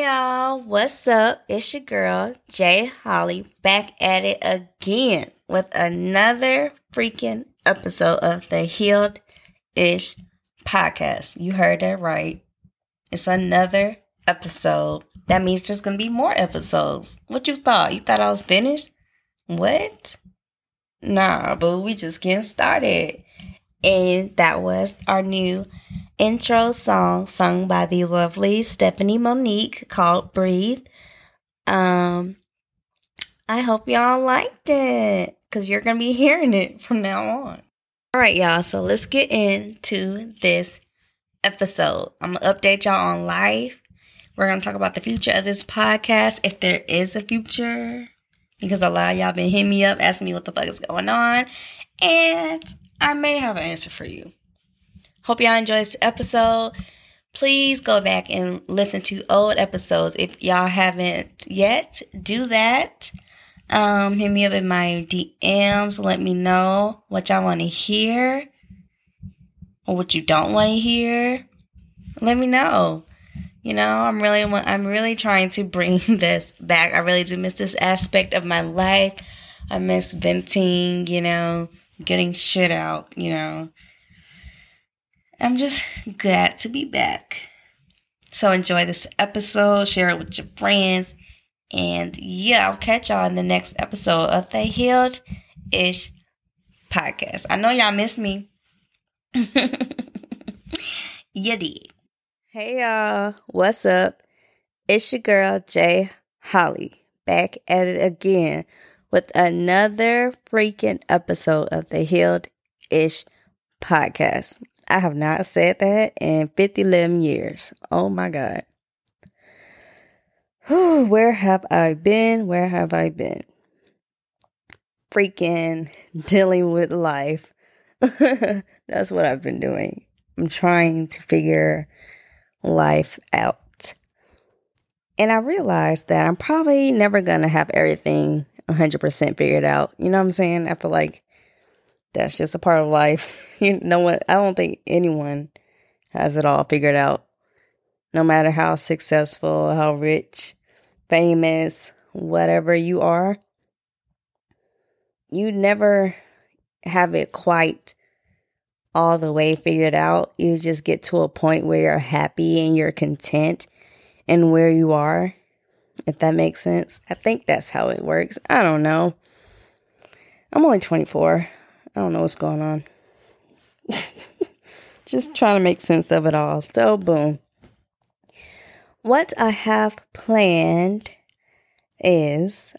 Y'all, what's up? It's your girl, Jay Holly, back at it again with another freaking episode of the Healed Ish podcast. You heard that right. It's another episode. That means there's gonna be more episodes. What you thought? You thought I was finished? What? Nah, but we just getting started. And that was our new intro song sung by the lovely Stephanie Monique called Breathe. Um I hope y'all liked it cuz you're going to be hearing it from now on. All right, y'all. So let's get into this episode. I'm going to update y'all on life. We're going to talk about the future of this podcast if there is a future because a lot of y'all been hitting me up asking me what the fuck is going on and I may have an answer for you. Hope y'all enjoy this episode. Please go back and listen to old episodes. If y'all haven't yet, do that. Um, hit me up in my DMs. Let me know what y'all want to hear or what you don't want to hear. Let me know. You know, I'm really, I'm really trying to bring this back. I really do miss this aspect of my life. I miss venting. You know, getting shit out. You know. I'm just glad to be back. So enjoy this episode, share it with your friends, and yeah, I'll catch y'all in the next episode of the Healed Ish podcast. I know y'all missed me. you. Hey y'all, what's up? It's your girl Jay Holly back at it again with another freaking episode of the Healed Ish podcast. I have not said that in 50 11 years. Oh my God. Whew, where have I been? Where have I been? Freaking dealing with life. That's what I've been doing. I'm trying to figure life out. And I realized that I'm probably never going to have everything 100% figured out. You know what I'm saying? I feel like that's just a part of life. You know what? I don't think anyone has it all figured out. No matter how successful, how rich, famous, whatever you are, you never have it quite all the way figured out. You just get to a point where you're happy and you're content in where you are. If that makes sense. I think that's how it works. I don't know. I'm only 24. I don't know what's going on. Just trying to make sense of it all. So, boom. What I have planned is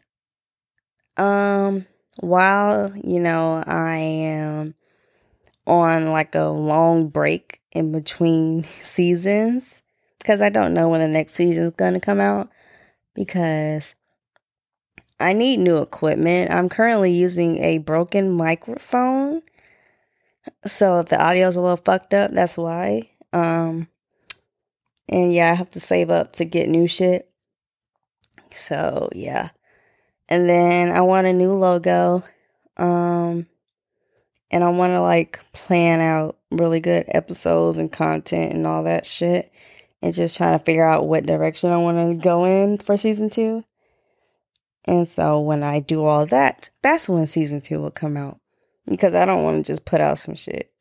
um while, you know, I am on like a long break in between seasons because I don't know when the next season is going to come out because I need new equipment. I'm currently using a broken microphone. So if the audio's a little fucked up, that's why. Um and yeah, I have to save up to get new shit. So, yeah. And then I want a new logo. Um and I want to like plan out really good episodes and content and all that shit and just trying to figure out what direction I want to go in for season 2. And so when I do all that, that's when season two will come out. Because I don't want to just put out some shit.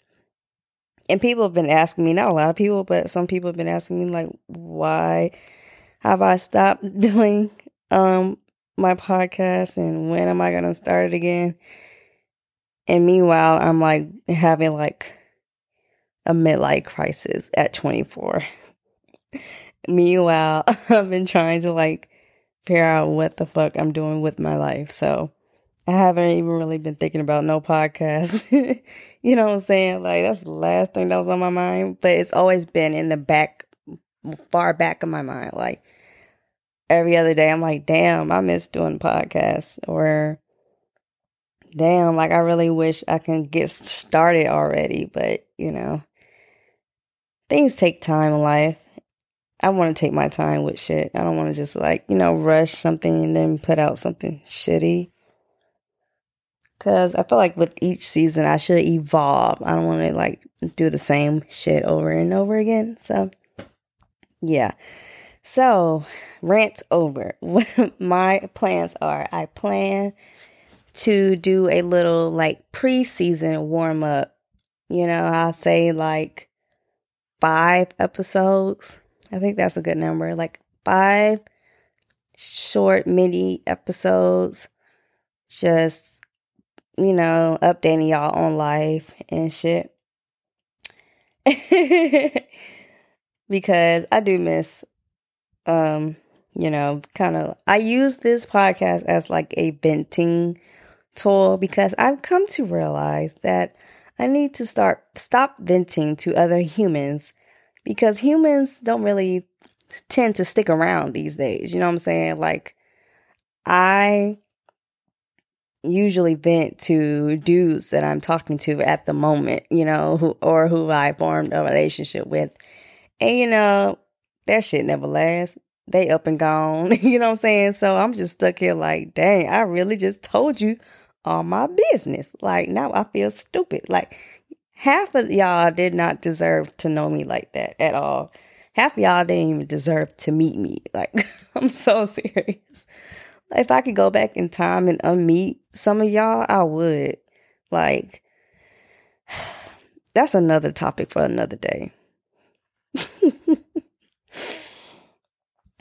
And people have been asking me, not a lot of people, but some people have been asking me, like, why have I stopped doing um my podcast and when am I gonna start it again? And meanwhile, I'm like having like a midlife crisis at 24. meanwhile, I've been trying to like figure out what the fuck I'm doing with my life. So I haven't even really been thinking about no podcast. you know what I'm saying? Like that's the last thing that was on my mind. But it's always been in the back far back in my mind. Like every other day, I'm like, damn, I miss doing podcasts. Or damn, like I really wish I can get started already. But, you know, things take time in life. I want to take my time with shit. I don't want to just like, you know, rush something and then put out something shitty. Cause I feel like with each season I should evolve. I don't want to like do the same shit over and over again. So, yeah. So, rants over. What my plans are I plan to do a little like preseason warm up. You know, I'll say like five episodes. I think that's a good number. Like five short mini episodes. Just, you know, updating y'all on life and shit. because I do miss um, you know, kind of I use this podcast as like a venting tool because I've come to realize that I need to start stop venting to other humans because humans don't really tend to stick around these days. You know what I'm saying? Like I usually vent to dudes that I'm talking to at the moment, you know, who or who I formed a relationship with. And you know, that shit never lasts. They up and gone. you know what I'm saying? So I'm just stuck here like, dang, I really just told you all my business. Like now I feel stupid. Like half of y'all did not deserve to know me like that at all. Half of y'all didn't even deserve to meet me. Like I'm so serious. If I could go back in time and unmeet some of y'all, I would. Like that's another topic for another day.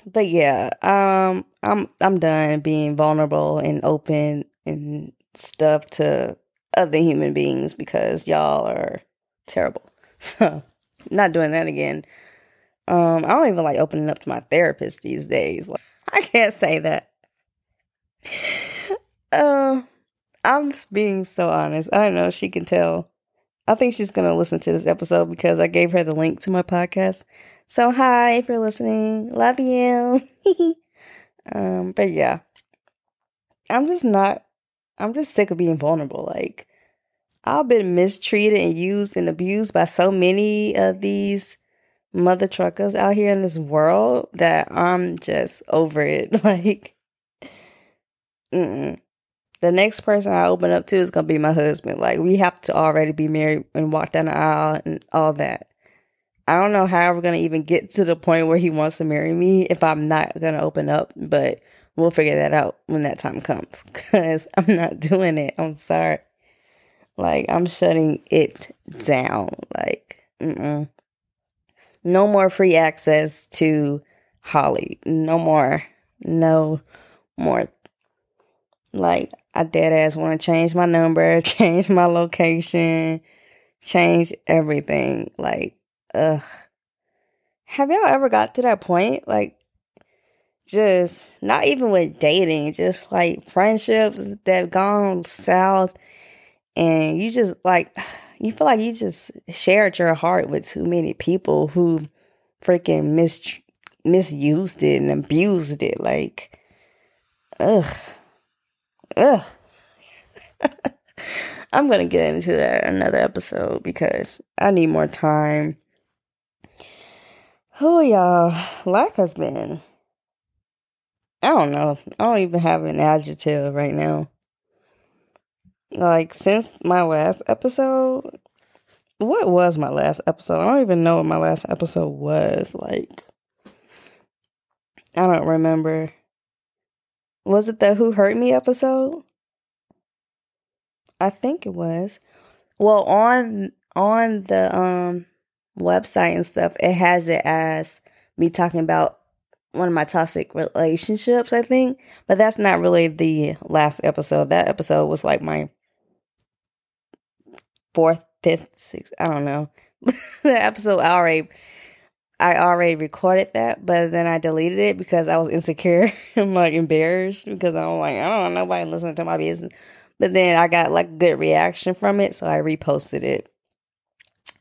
but yeah, um, I'm I'm done being vulnerable and open and stuff to other human beings because y'all are terrible. So not doing that again. Um, I don't even like opening up to my therapist these days. Like I can't say that. Uh, I'm being so honest. I don't know. She can tell. I think she's gonna listen to this episode because I gave her the link to my podcast. So hi, if you're listening, love you. um, but yeah, I'm just not. I'm just sick of being vulnerable. Like I've been mistreated and used and abused by so many of these mother truckers out here in this world that I'm just over it. Like, mm-mm. the next person I open up to is gonna be my husband. Like, we have to already be married and walk down the aisle and all that. I don't know how we're gonna even get to the point where he wants to marry me if I'm not gonna open up, but we'll figure that out when that time comes. Cause I'm not doing it. I'm sorry. Like I'm shutting it down. Like, mm-mm. no more free access to Holly. No more. No more. Like I dead ass want to change my number, change my location, change everything. Like ugh. Have y'all ever got to that point? Like, just not even with dating, just like friendships that gone south, and you just like, you feel like you just shared your heart with too many people who freaking mis- misused it and abused it. Like, ugh, ugh. I'm gonna get into that another episode because I need more time Oh, y'all, life has been. I don't know. I don't even have an adjective right now. Like, since my last episode, what was my last episode? I don't even know what my last episode was. Like, I don't remember. Was it the Who Hurt Me episode? I think it was. Well, on on the um website and stuff, it has it as me talking about one of my toxic relationships, I think. But that's not really the last episode. That episode was like my fourth, fifth, sixth, I don't know. the episode I already I already recorded that, but then I deleted it because I was insecure. I'm like embarrassed because I'm like, I don't know nobody listening to my business. But then I got like good reaction from it, so I reposted it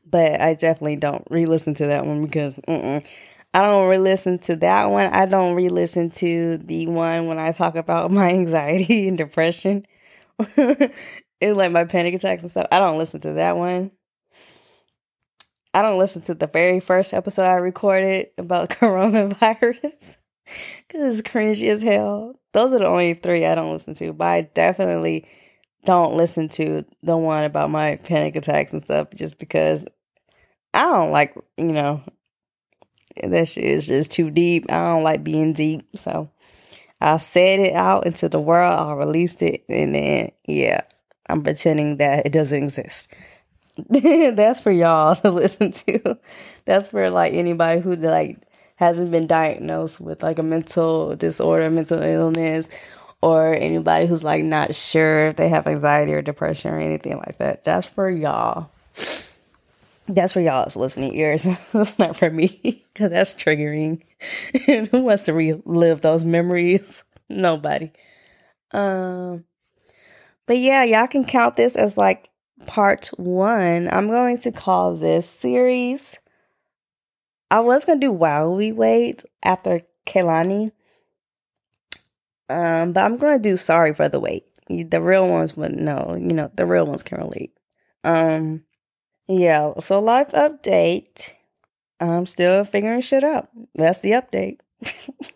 but I definitely don't re-listen to that one because mm-mm. I don't re-listen to that one. I don't re-listen to the one when I talk about my anxiety and depression. And like my panic attacks and stuff. I don't listen to that one. I don't listen to the very first episode I recorded about coronavirus because it's cringy as hell. Those are the only three I don't listen to, but I definitely don't listen to the one about my panic attacks and stuff just because I don't like, you know, that shit is just too deep. I don't like being deep. So I said it out into the world, I released it, and then, yeah, I'm pretending that it doesn't exist. That's for y'all to listen to. That's for like anybody who like hasn't been diagnosed with like a mental disorder, mental illness, or anybody who's like not sure if they have anxiety or depression or anything like that. That's for y'all. That's for y'all's listening ears. That's not for me because that's triggering. who wants to relive those memories? Nobody. Um, but yeah, y'all can count this as like part one. I'm going to call this series I was gonna do While We Wait after Kehlani. Um, but I'm gonna do Sorry for the Wait. The real ones would know, you know, the real ones can relate. Um, yeah, so life update. I'm still figuring shit out. That's the update.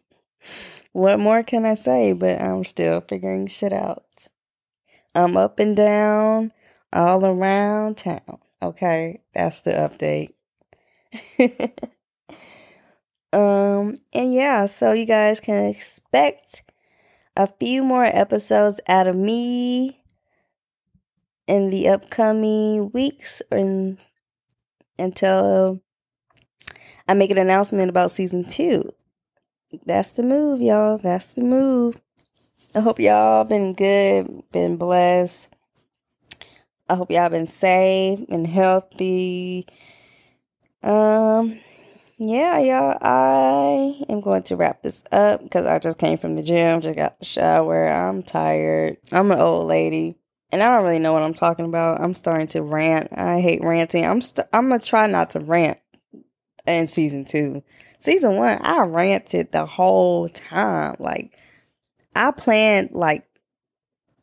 what more can I say? But I'm still figuring shit out. I'm up and down all around town. Okay, that's the update. Um, and yeah, so you guys can expect a few more episodes out of me in the upcoming weeks in, until I make an announcement about season two. That's the move, y'all. That's the move. I hope y'all been good, been blessed. I hope y'all been safe and healthy. Um, yeah, y'all, I am going to wrap this up because I just came from the gym, just got the shower. I'm tired. I'm an old lady. And I don't really know what I'm talking about. I'm starting to rant. I hate ranting. I'm st- I'm gonna try not to rant in season two. Season one, I ranted the whole time. Like I planned like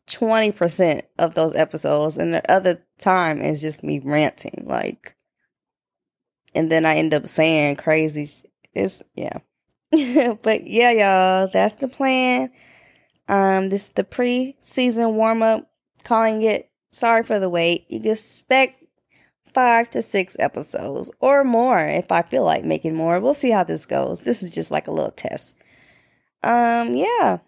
twenty percent of those episodes, and the other time is just me ranting. Like and then I end up saying crazy. Sh- it's yeah, but yeah, y'all, that's the plan. Um, this is the pre-season warm up. Calling it. Sorry for the wait. You can expect five to six episodes or more if I feel like making more. We'll see how this goes. This is just like a little test. Um, yeah.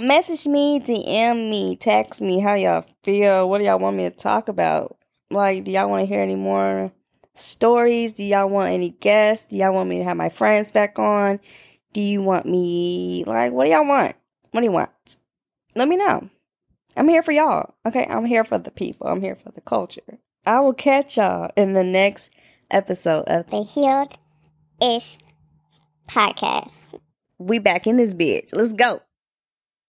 Message me, DM me, text me how y'all feel. What do y'all want me to talk about? Like, do y'all want to hear any more stories? Do y'all want any guests? Do y'all want me to have my friends back on? Do you want me, like, what do y'all want? What do you want? Let me know. I'm here for y'all. Okay, I'm here for the people. I'm here for the culture. I will catch y'all in the next episode of the Healed Ish podcast. We back in this bitch. Let's go.